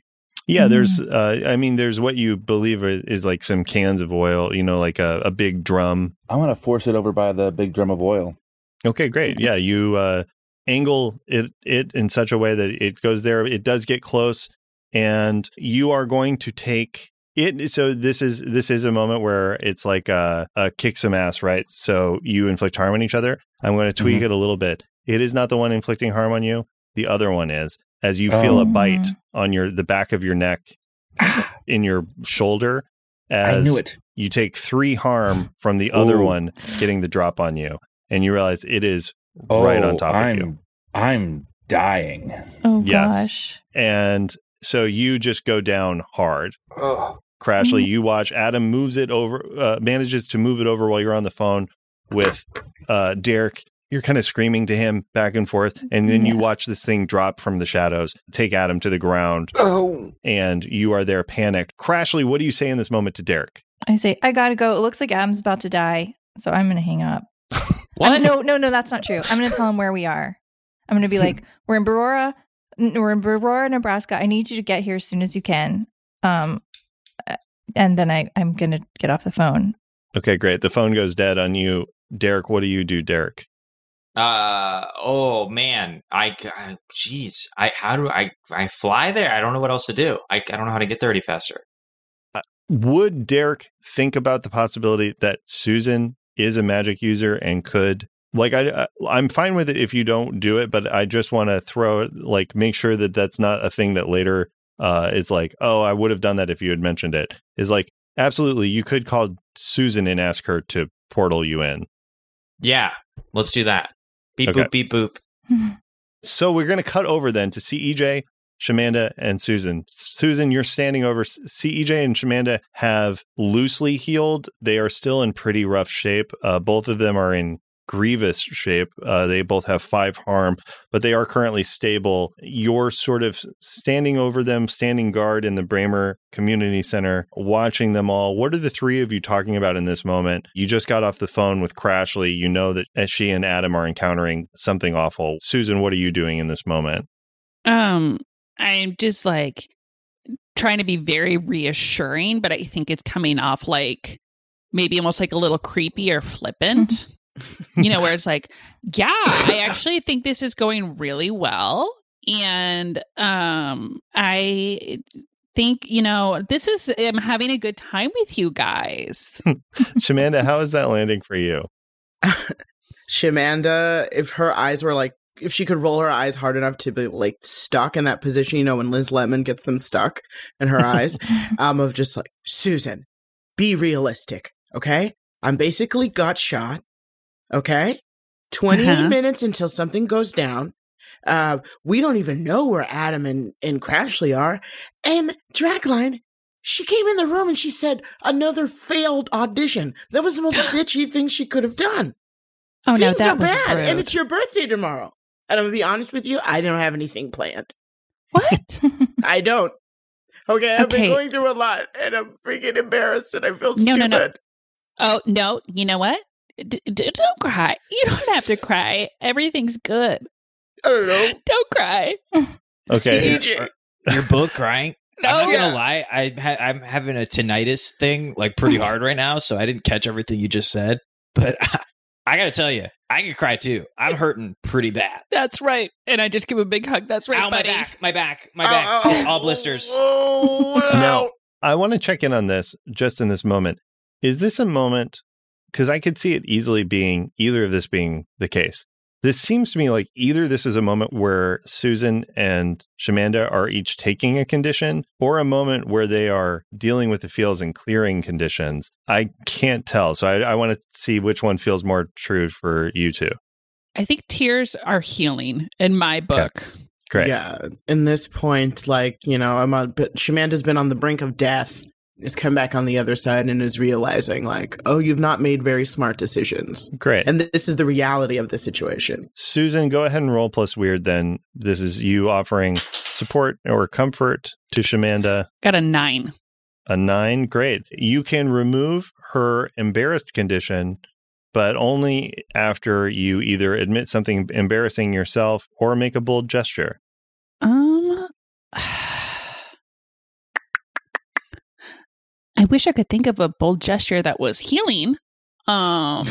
Yeah, there's. Uh, I mean, there's what you believe is, is like some cans of oil. You know, like a, a big drum. I want to force it over by the big drum of oil. Okay, great. Yeah, you uh, angle it it in such a way that it goes there. It does get close, and you are going to take it. So this is this is a moment where it's like a, a kick some ass, right? So you inflict harm on each other. I'm going to tweak it a little bit. It is not the one inflicting harm on you. The other one is. As you feel Oh. a bite on your the back of your neck, [SIGHS] in your shoulder. As I knew it. you take three harm from the other Ooh. one getting the drop on you, and you realize it is right on Oh, top I'm, of you. I'm dying. Oh Yes. gosh. And so you just go down hard. Oh, Crashly, Mhm. you watch Adam moves it over, uh, manages to move it over while you're on the phone with uh, Derek. You're kind of screaming to him back and forth, and then you watch this thing drop from the shadows, take Adam to the ground, oh. and you are there panicked. Crashly, what do you say in this moment to Derek? I say, I gotta go. It looks like Adam's about to die. So I'm gonna hang up. What? [LAUGHS] I'm- no, no, no, that's not true. I'm gonna tell him where we are. I'm gonna be like, we're in Barora, we're in Barora, Nebraska. I need you to get here as soon as you can. Um, uh, and then I, I'm gonna get off the phone. Okay, great. The phone goes dead on you. Derek, what do you do, Derek? Uh oh man, I uh, jeez, I how do I I fly there? I don't know what else to do. I I don't know how to get there any faster. Would Derek think about the possibility that Susan is a magic user and could like I I'm fine with it if you don't do it, but I just want to throw it like make sure that that's not a thing that later uh is like, "Oh, I would have done that if you had mentioned it." Is like absolutely you could call Susan and ask her to portal you in. Yeah, let's do that. Beep Okay. boop beep boop. So we're going to cut over then to CEJ, Shamanda, and Susan. Susan, you're standing over. CEJ and Shamanda have loosely healed. They are still in pretty rough shape. Uh, both of them are in grievous shape. Uh, they both have five harm, but they are currently stable. You're sort of standing over them, standing guard in the Bremer Community Center, watching them all. What are the three of you talking about in this moment? You just got off the phone with Crashly. You know that she and Adam are encountering something awful. Susan, what are you doing in this moment? Um, I'm just like trying to be very reassuring, but I think it's coming off like maybe almost like a little creepy or flippant. You know, where it's like, yeah, I actually think this is going really well. And um I think, you know, this is I'm having a good time with you guys. [LAUGHS] Shamanda, how is that landing for you? Shamanda, if her eyes were like, if she could roll her eyes hard enough to be like stuck in that position, you know, when Liz Lemon gets them stuck in her eyes, [LAUGHS] um, of just like, Susan, be realistic, okay? I'm basically got shot, okay? 20 Uh-huh. minutes until something goes down. Uh, we don't even know where Adam and, and Crashly are. And Dragline, she came in the room and she said, another failed audition. That was the most [GASPS] bitchy thing she could have done. Oh no, Things that are was bad. rude. And it's your birthday tomorrow. And I'm going to be honest with you, I don't have anything planned. what? [LAUGHS] I don't. Okay, I've Okay. been going through a lot and I'm freaking embarrassed and I feel No, stupid. no, no. Oh no, you know what? D- d- don't cry. You don't have to cry. Everything's good. I don't know. Don't cry. Okay. CJ. Uh, you're both crying. [LAUGHS] No. I'm not Yeah. gonna lie. I ha- I'm having a tinnitus thing like pretty mm. hard right now, so I didn't catch everything you just said. But [LAUGHS] I gotta tell you, I can cry too. I'm [LAUGHS] hurting pretty bad. That's right. And I just give a big hug. That's right, Ow, my back, my back, my oh, back, ow, ow. all blisters. Oh, oh Now, I want to check in on this just in this moment. Is this a moment? Because I could see it easily being either of this being the case. This seems to me like either this is a moment where Susan and Shamanda are each taking a condition, or a moment where they are dealing with the feels and clearing conditions. I can't tell. So I, I want to see which one feels more true for you two. I think tears are healing in my book. Great. Yeah, in this point, like you know, I'm on. But Shamanda's been on the brink of death. Has come back on the other side and is realizing, like, oh, you've not made very smart decisions, Great. and this is the reality of the situation. Susan, go ahead and roll plus weird then. This is you offering support or comfort to Shamanda. Got a nine. A nine, great. You can remove her embarrassed condition, but only after you either admit something embarrassing yourself or make a bold gesture. Um, I wish I could think of a bold gesture that was healing. Um,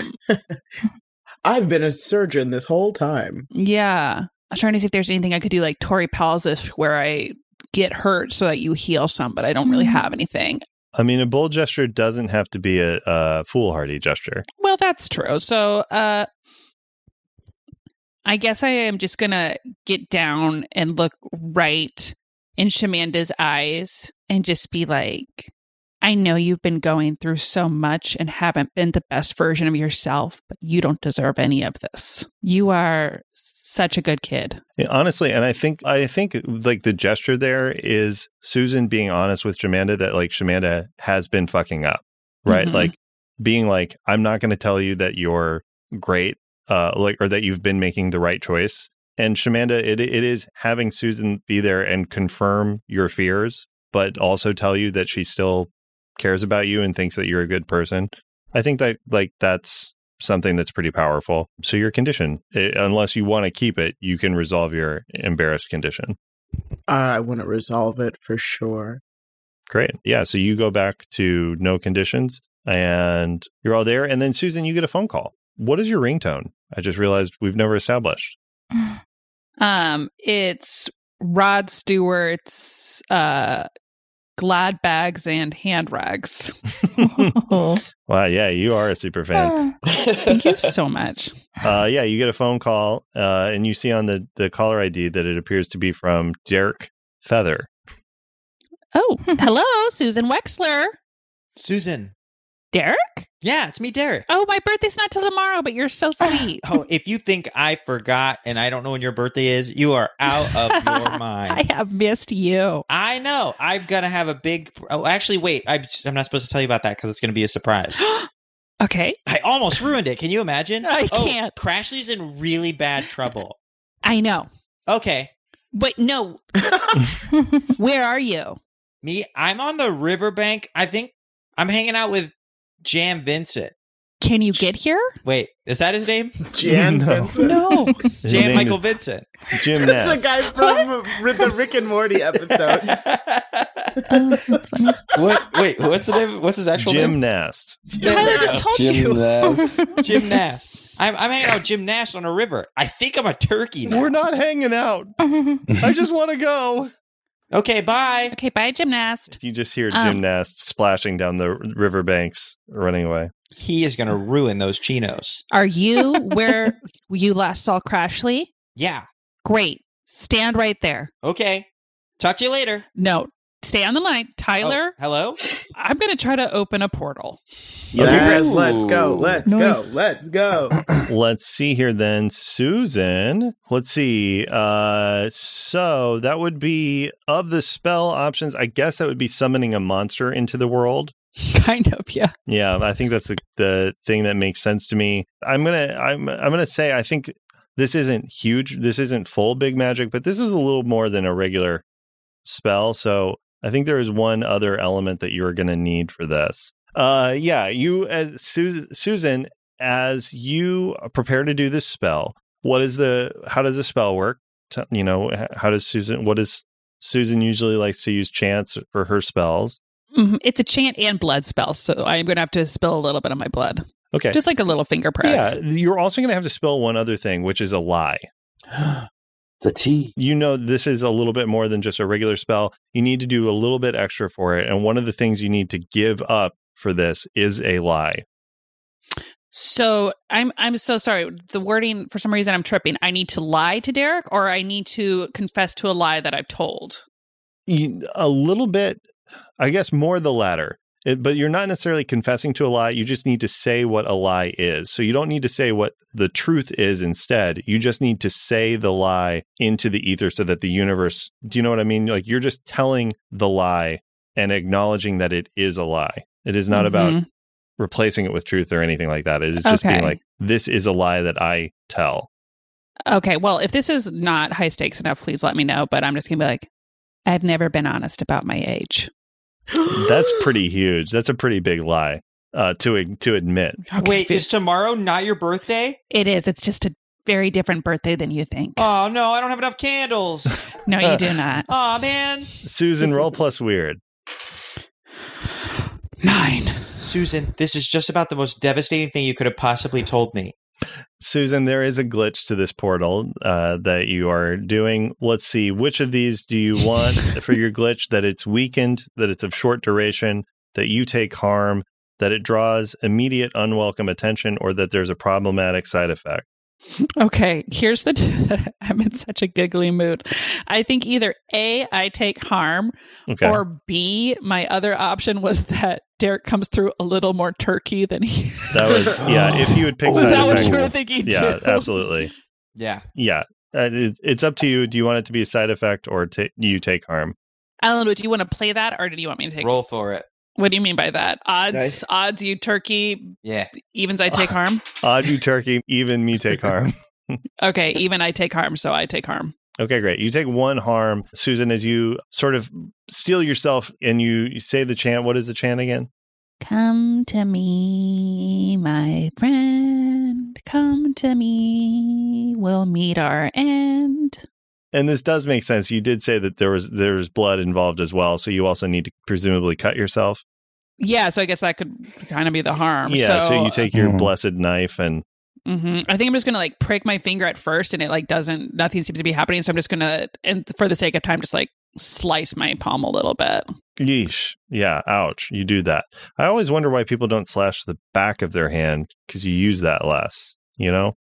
[LAUGHS] I've been a surgeon this whole time. yeah. I was trying to see if there's anything I could do like Tori Palsis where I get hurt so that you heal some, but I don't really Mm. have anything. I mean, a bold gesture doesn't have to be a, a foolhardy gesture. Well, that's true. So, uh, I guess I am just gonna get down and look right in Shamanda's eyes and just be like, I know you've been going through so much and haven't been the best version of yourself, but you don't deserve any of this. You are such a good kid. Yeah, honestly, and I think I think like the gesture there is Susan being honest with Shamanda that like Shamanda has been fucking up, right? Mhm. Like being like, I'm not going to tell you that you're great, uh, like or that you've been making the right choice. And Shamanda, it it is having Susan be there and confirm your fears, but also tell you that she still cares about you and thinks that you're a good person. I think that like that's something that's pretty powerful. So your condition, eh, unless you want to keep it, you can resolve your embarrassed condition. I want to resolve it for sure. Great. Yeah. So you go back to no conditions and you're all there. And then Susan, you get a phone call. What is your ringtone? I just realized we've never established. [SIGHS] Um, it's Rod Stewart's uh glad bags and hand rags. [LAUGHS] Oh. wow. Yeah. You are a super fan. Thank you so [LAUGHS] much. Uh, yeah. You get a phone call uh, and you see on the, the caller ID that it appears to be from Derek Feather. Oh, hello, Susan Wexler. Susan. Derek? Yeah, it's me, Derek. Oh, my birthday's not till tomorrow, but you're so [LAUGHS] sweet. Oh, if you think I forgot and I don't know when your birthday is, you are out of [LAUGHS] your mind. I have missed you. I know. I'm gonna have a big. Oh, actually, wait. I'm, I'm not supposed to tell you about that because it's gonna be a surprise. [GASPS] [GASPS] Okay. I almost ruined it. Can you imagine? [LAUGHS] I oh, can't. Crashly's in really bad trouble. I know. Okay, But no, where are you? me. I'm on the riverbank. I think I'm hanging out with Jam Vincent. Can you get here? Wait, is that his name? [LAUGHS] Jan No. Vincent. No. His Jan Michael Vincent. Jim That's Ness. a guy from the Rick and Morty episode. Oh, that's funny. what? Wait, what's the name? What's his actual Jim name? Nast. Tyler just told Jim you. Ness. [LAUGHS] Jim Nash. I'm, I'm hanging out with Jim Nash on a river. I think I'm a turkey now. We're not hanging out. [LAUGHS] I just want to go. Okay, bye. Okay, bye, gymnast. You just hear Um, gymnast splashing down the riverbanks, running away. He is going to ruin those chinos. Are you [LAUGHS] where you last saw Crashly? Yeah. Great. Stand right there. Okay. Talk to you later. No, stay on the line. Tyler, Oh, hello? I'm going to try to open a portal. Yes, let's go. Let's Nice. go. Let's go. [CLEARS THROAT] Let's see here then, Susan. Let's see. Uh so that would be of the spell options, I guess that would be summoning a monster into the world. [LAUGHS] kind of, yeah. Yeah, I think that's the, the thing that makes sense to me. I'm gonna I'm I'm gonna say I think this isn't huge. This isn't full big magic, but this is a little more than a regular spell. So I think there is one other element that you're gonna need for this. Uh, yeah, you as Susan, Susan, as you prepare to do this spell, what is the how does the spell work? You know, how does Susan? What is Susan usually likes to use chants for her spells? Mhm. It's a chant and blood spell, so I'm going to have to spill a little bit of my blood. Okay, Just like a little finger prick. Yeah, you're also going to have to spill one other thing, which is a lie. [GASPS] [GASPS] the T. You know, this is a little bit more than just a regular spell. You need to do a little bit extra for it. And one of the things you need to give up for this is a lie. So I'm I'm so sorry. The wording for some reason I'm tripping. I need to lie to Derek or I need to confess to a lie that I've told. A little bit, I guess, more the latter. It, but you're not necessarily confessing to a lie. You just need to say what a lie is. So you don't need to say what the truth is instead. You just need to say the lie into the ether so that the universe, do you know what I mean? Like you're just telling the lie and acknowledging that it is a lie. It is not about Mhm. replacing it with truth or anything like that. It is just being like, this is a lie that I tell. Okay, well, if this is not high stakes enough, please let me know. But I'm just gonna be like, I've never been honest about my age. That's pretty huge. That's a pretty big lie uh, to to admit. Okay, Wait, fi- is tomorrow not your birthday? it is. It's just a very different birthday than you think. Oh, no, I don't have enough candles. [LAUGHS] No, you do not. [LAUGHS] oh, man. Susan, roll plus weird. Nine. Susan, this is just about the most devastating thing you could have possibly told me. Susan, there is a glitch to this portal uh, that you are doing. Let's see, which of these do you want for your [LAUGHS] glitch? That it's weakened, that it's of short duration, that you take harm, that it draws immediate unwelcome attention, or that there's a problematic side effect? Okay, here's the. [LAUGHS] T- I'm in such a giggly mood. I think either A, I take harm, Okay. or B, my other option was that Derek comes through a little more turkey than he. [LAUGHS] that was, yeah, if you would pick Was side that what effect. you were thinking yeah, too? absolutely. Yeah. Yeah. Uh, it's, it's up to you. Do you want it to be a side effect or ta you take harm? Alan, do you want to play that, or do you want me to take? Roll for it. What do you mean by that? Odds, Dice. odds, you turkey. Yeah. Evens, I take [LAUGHS] harm. Odd you turkey, even me take harm. [LAUGHS] Okay, even I take harm, so I take harm. Okay, great. You take one harm, Susan, as you sort of steal yourself and you, you say the chant. What is the chant again? Come to me, my friend. Come to me. We'll meet our end. And this does make sense. You did say that there was there was blood involved as well, so you also need to presumably cut yourself. Yeah, so I guess that could kind of be the harm. yeah, so, you take your Mhm. blessed knife and hmm I think I'm just gonna like prick my finger at first, and it like doesn't. Nothing seems to be happening. So I'm just gonna, and for the sake of time, just like slice my palm a little bit. yeesh. Yeah, ouch. You do that. I always wonder why people don't slash the back of their hand because you use that less. You know?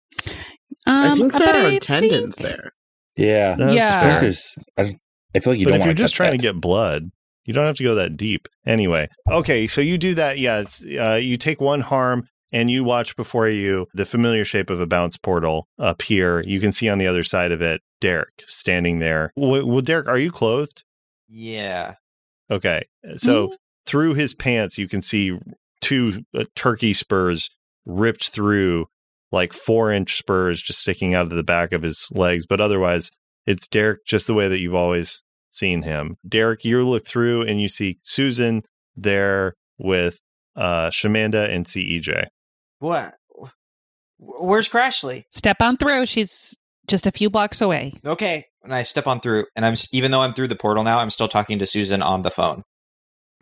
I Um, think but there I are tendons think- there. Yeah. That's Yeah. I fair. think there's. I, don't- I feel like you but don't if you're just trying that. to get blood, you don't have to go that deep. Anyway, okay, so you do that. Yeah, it's, uh, you take one harm and you watch before you the familiar shape of a bounce portal appear. You can see on the other side of it Derek standing there. Well, well Derek, are you clothed? Yeah. Okay, so Mm. through his pants, you can see two uh, turkey spurs ripped through, like four inch spurs just sticking out of the back of his legs. But otherwise, it's Derek just the way that you've always seen him. Derek, you look through and you see Susan there with uh Shamanda and CEJ. What? Where's Crashly? Step on through. She's just a few blocks away. Okay. And I step on through, and I'm even though I'm through the portal now, I'm still talking to Susan on the phone.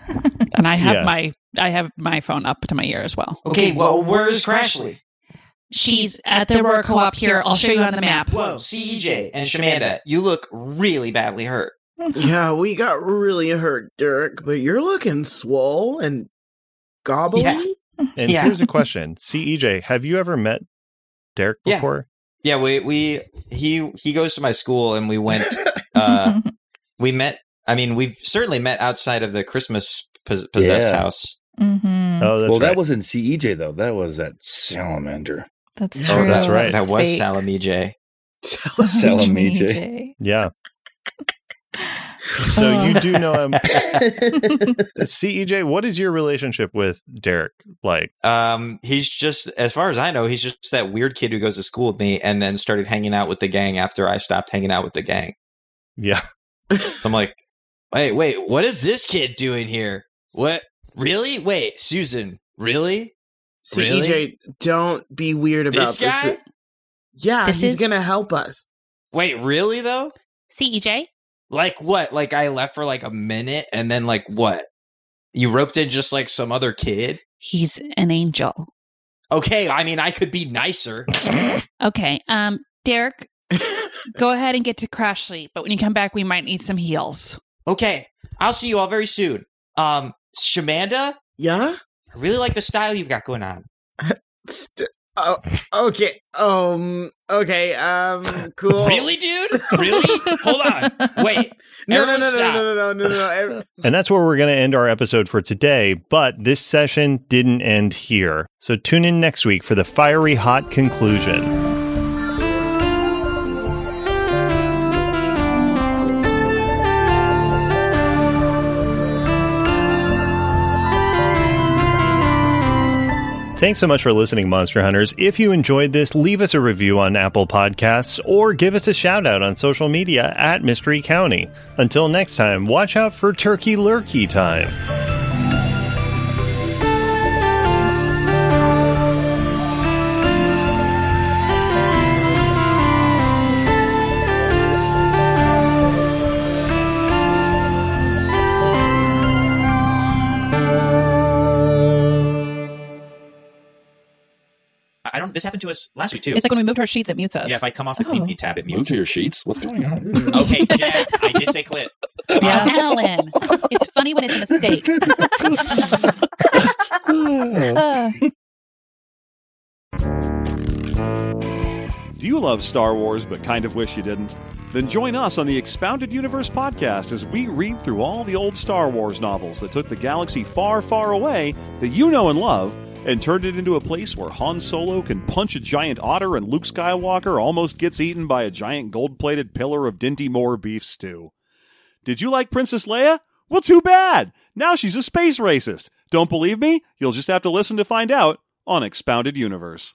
[LAUGHS] And I have Yeah. my I have my phone up to my ear as well. Okay, well, where is Crashly? She's at the Aurora Co-op here. I'll show you on the map. Whoa, CEJ and Shamanda, you look really badly hurt. [LAUGHS] Yeah, we got really hurt, Dirk, but you're looking swole and gobbly. Yeah. And Yeah. here's a question: CEJ, have you ever met Derek Yeah. before? Yeah, we we he he goes to my school and we went uh [LAUGHS] we met I mean we've certainly met outside of the Christmas pos- possessed Yeah. house. hmm Oh, that's well, right. that wasn't CEJ though. That was at Salamander. That's Oh, that's right. That was fake. Salami J. [LAUGHS] Salamije. yeah. [LAUGHS] So you do know him, [LAUGHS] CEJ. What is your relationship with Derek like? Um he's just as far as I know, he's just that weird kid who goes to school with me and then started hanging out with the gang after I stopped hanging out with the gang. Yeah, [LAUGHS] So I'm like, wait, wait, what is this kid doing here? What? Really? Wait, Susan, really? See, Really? EJ, don't be weird about This guy? Yeah, This he's is- gonna help us. Wait, really though? CEJ? Like what? Like I left for like a minute and then like what? You roped in just like some other kid? He's an angel. Okay, I mean I could be nicer. [LAUGHS] Okay. Um, Derek, go ahead and get to Crashly, but when you come back, we might need some heals. Okay, I'll see you all very soon. Um, Shamanda, Yeah. I really like the style you've got going on. [LAUGHS] St- oh, okay. Um. Okay. Um. [LAUGHS] Cool. Really, dude? Really? Hold on. Wait. [LAUGHS] No, no, Everyone no, no, no, no, no, [LAUGHS] no, no. And that's where we're going to end our episode for today. But this session didn't end here, so tune in next week for the fiery hot conclusion. Thanks so much for listening, Monster Hunters. If you enjoyed this, leave us a review on Apple Podcasts or give us a shout out on social media at Mystery County. Until next time, watch out for Turkey Lurkey time. This happened to us last week too. It's like when we moved our sheets, it mutes us. yeah, if I come off the Oh. clean feed tab, it Move mutes. to your sheets. What's going on? [LAUGHS] Okay, Jack, I did say clit. Yeah. [LAUGHS] Alan, it's funny when it's a mistake. Uh, [LAUGHS] Do you love Star Wars but kind of wish you didn't? Then join us on the Expounded Universe podcast as we read through all the old Star Wars novels that took the galaxy far, far away that you know and love and turned it into a place where Han Solo can punch a giant otter and Luke Skywalker almost gets eaten by a giant gold plated pillar of Dinty Moore beef stew. Did you like Princess Leia? Well, too bad! Now she's a space racist. Don't believe me? You'll just have to listen to find out on Expounded Universe.